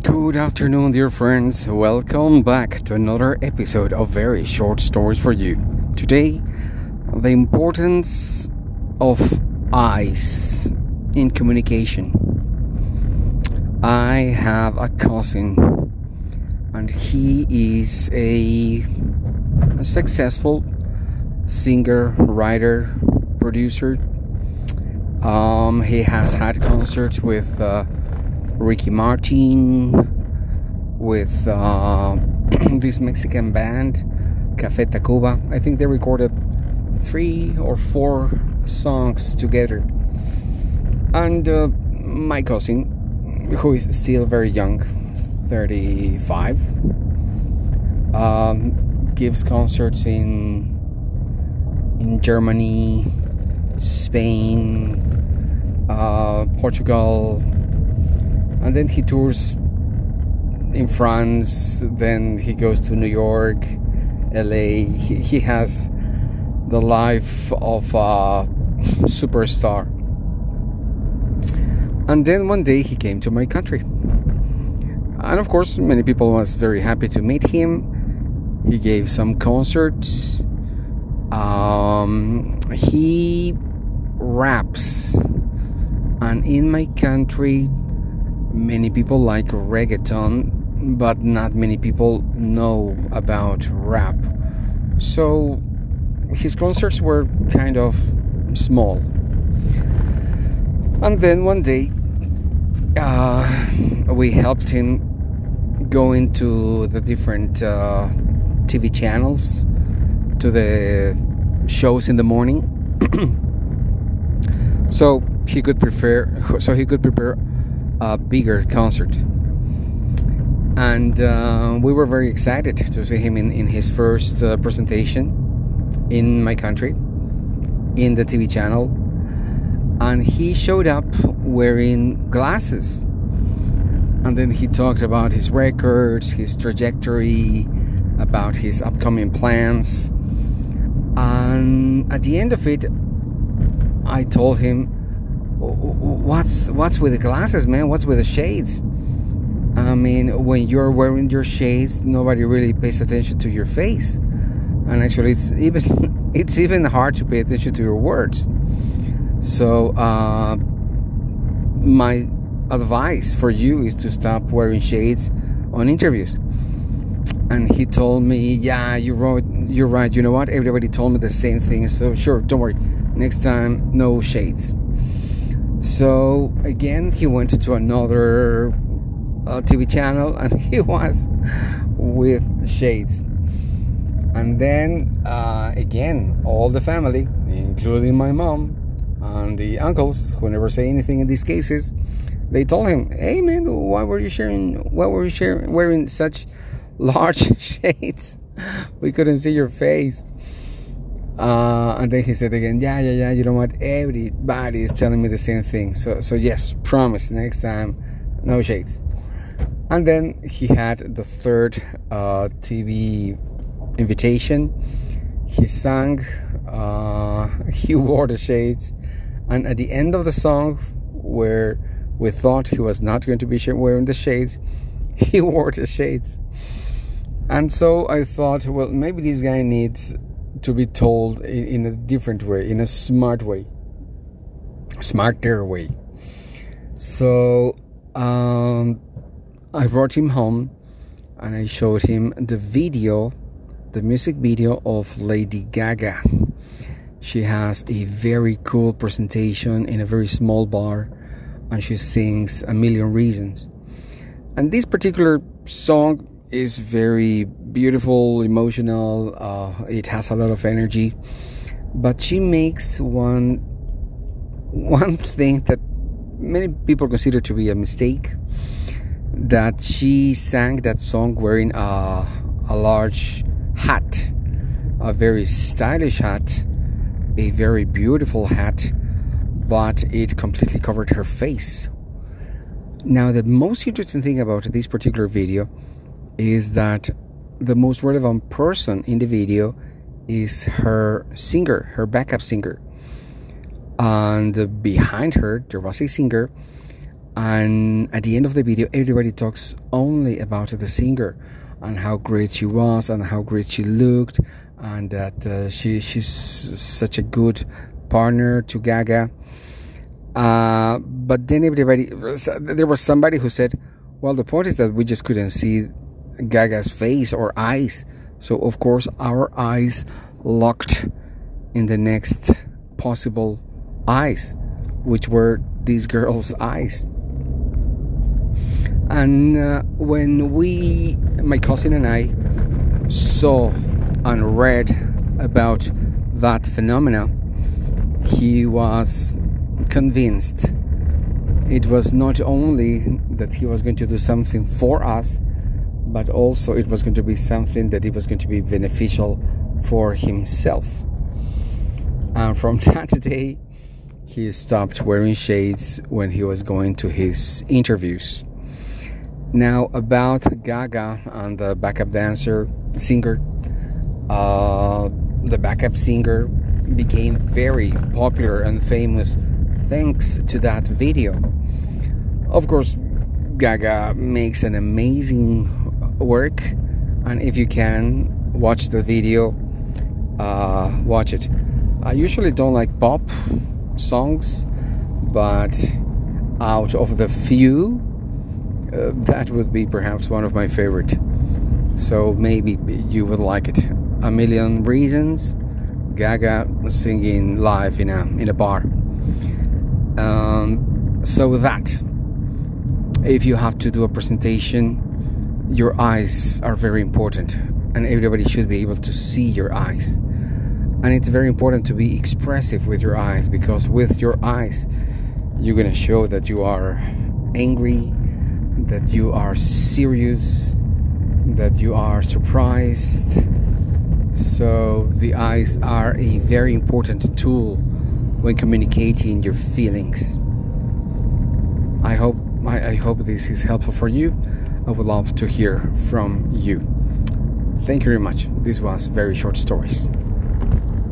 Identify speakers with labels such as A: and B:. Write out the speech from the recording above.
A: Good afternoon, dear friends. Welcome back to another episode of Very Short Stories for You. Today, the importance of eyes in communication. I have a cousin, and he is a, a successful singer, writer, producer. Um, he has had concerts with. Uh, Ricky Martin, with uh, this Mexican band, Café Tacuba. I think they recorded three or four songs together. And uh, my cousin, who is still very young, 35, um, gives concerts in in Germany, Spain, uh, Portugal, and then he tours in France. Then he goes to New York, LA. He, he has the life of a superstar. And then one day he came to my country. And of course, many people was very happy to meet him. He gave some concerts. Um, he raps. And in my country, many people like reggaeton, but not many people know about rap. So his concerts were kind of small. And then one day, uh, we helped him go into the different uh, TV channels, to the shows in the morning, so he could prepare. So he could prepare a bigger concert. And uh, we were very excited to see him in, in his first uh, presentation in my country, in the TV channel. And he showed up wearing glasses. And then he talked about his records, his trajectory, about his upcoming plans. And at the end of it, I told him, what's what's with the glasses, man? What's with the shades? I mean, when you're wearing your shades, nobody really pays attention to your face, and actually, it's even it's even hard to pay attention to your words. So, uh, my advice for you is to stop wearing shades on interviews. And he told me, "Yeah, you're. You're right. You know what? Everybody told me the same thing. So sure, don't worry. Next time, no shades." So again, he went to another uh, TV channel and he was with shades. And then uh, again, all the family, including my mom and the uncles, who never say anything in these cases, they told him, "Hey man, why were you sharing? Why were you sharing, wearing such large shades? We couldn't see your face." Uh, and then he said again, yeah, yeah, yeah. You know what? Everybody is telling me the same thing. So, so yes, promise next time, no shades. And then he had the third uh, TV invitation. He sang. Uh, he wore the shades, and at the end of the song, where we thought he was not going to be wearing the shades, he wore the shades. And so I thought, well, maybe this guy needs to be told in, a different way, in a smart way, smarter way. So um, I brought him home and I showed him the video, the music video of Lady Gaga. She has a very cool presentation in a very small bar and she sings A Million Reasons. And this particular song is very beautiful, emotional. Uh, it has a lot of energy, but she makes one one thing that many people consider to be a mistake. That she sang that song wearing a a large hat, a very stylish hat, a very beautiful hat, but it completely covered her face. Now, the most interesting thing about this particular video is that the most relevant person in the video is her singer, her backup singer. And behind her, there was a singer, And at the end of the video, everybody talks only about the singer and how great she was and how great she looked and that uh, she she's such a good partner to Gaga. Uh, but then everybody, there was somebody who said, "Well, the point is that we just couldn't see Gaga's face or eyes, so of course our eyes locked in the next possible eyes, which were these girls' eyes." And uh, when we, my cousin and I, saw and read about that phenomena, he was convinced it was not only that he was going to do something for us, but also it was going to be something that it was going to be beneficial for himself. And from that day, he stopped wearing shades when he was going to his interviews. Now, about Gaga and the backup dancer, singer, uh, the backup singer became very popular and famous thanks to that video. Of course, Gaga makes an amazing work, and if you can watch the video, uh, watch it. I usually don't like pop songs, but out of the few uh, that would be perhaps one of my favorite. So maybe you would like it. A Million Reasons, Gaga singing live in a in a bar. Um, so that if you have to do a presentation, your eyes are very important, and everybody should be able to see your eyes. And it's very important to be expressive with your eyes because with your eyes, you're gonna show that you are angry, that you are serious, that you are surprised. So, the eyes are a very important tool when communicating your feelings. I hope I, I, hope this is helpful for you. I would love to hear from you. Thank you very much. This was very short stories.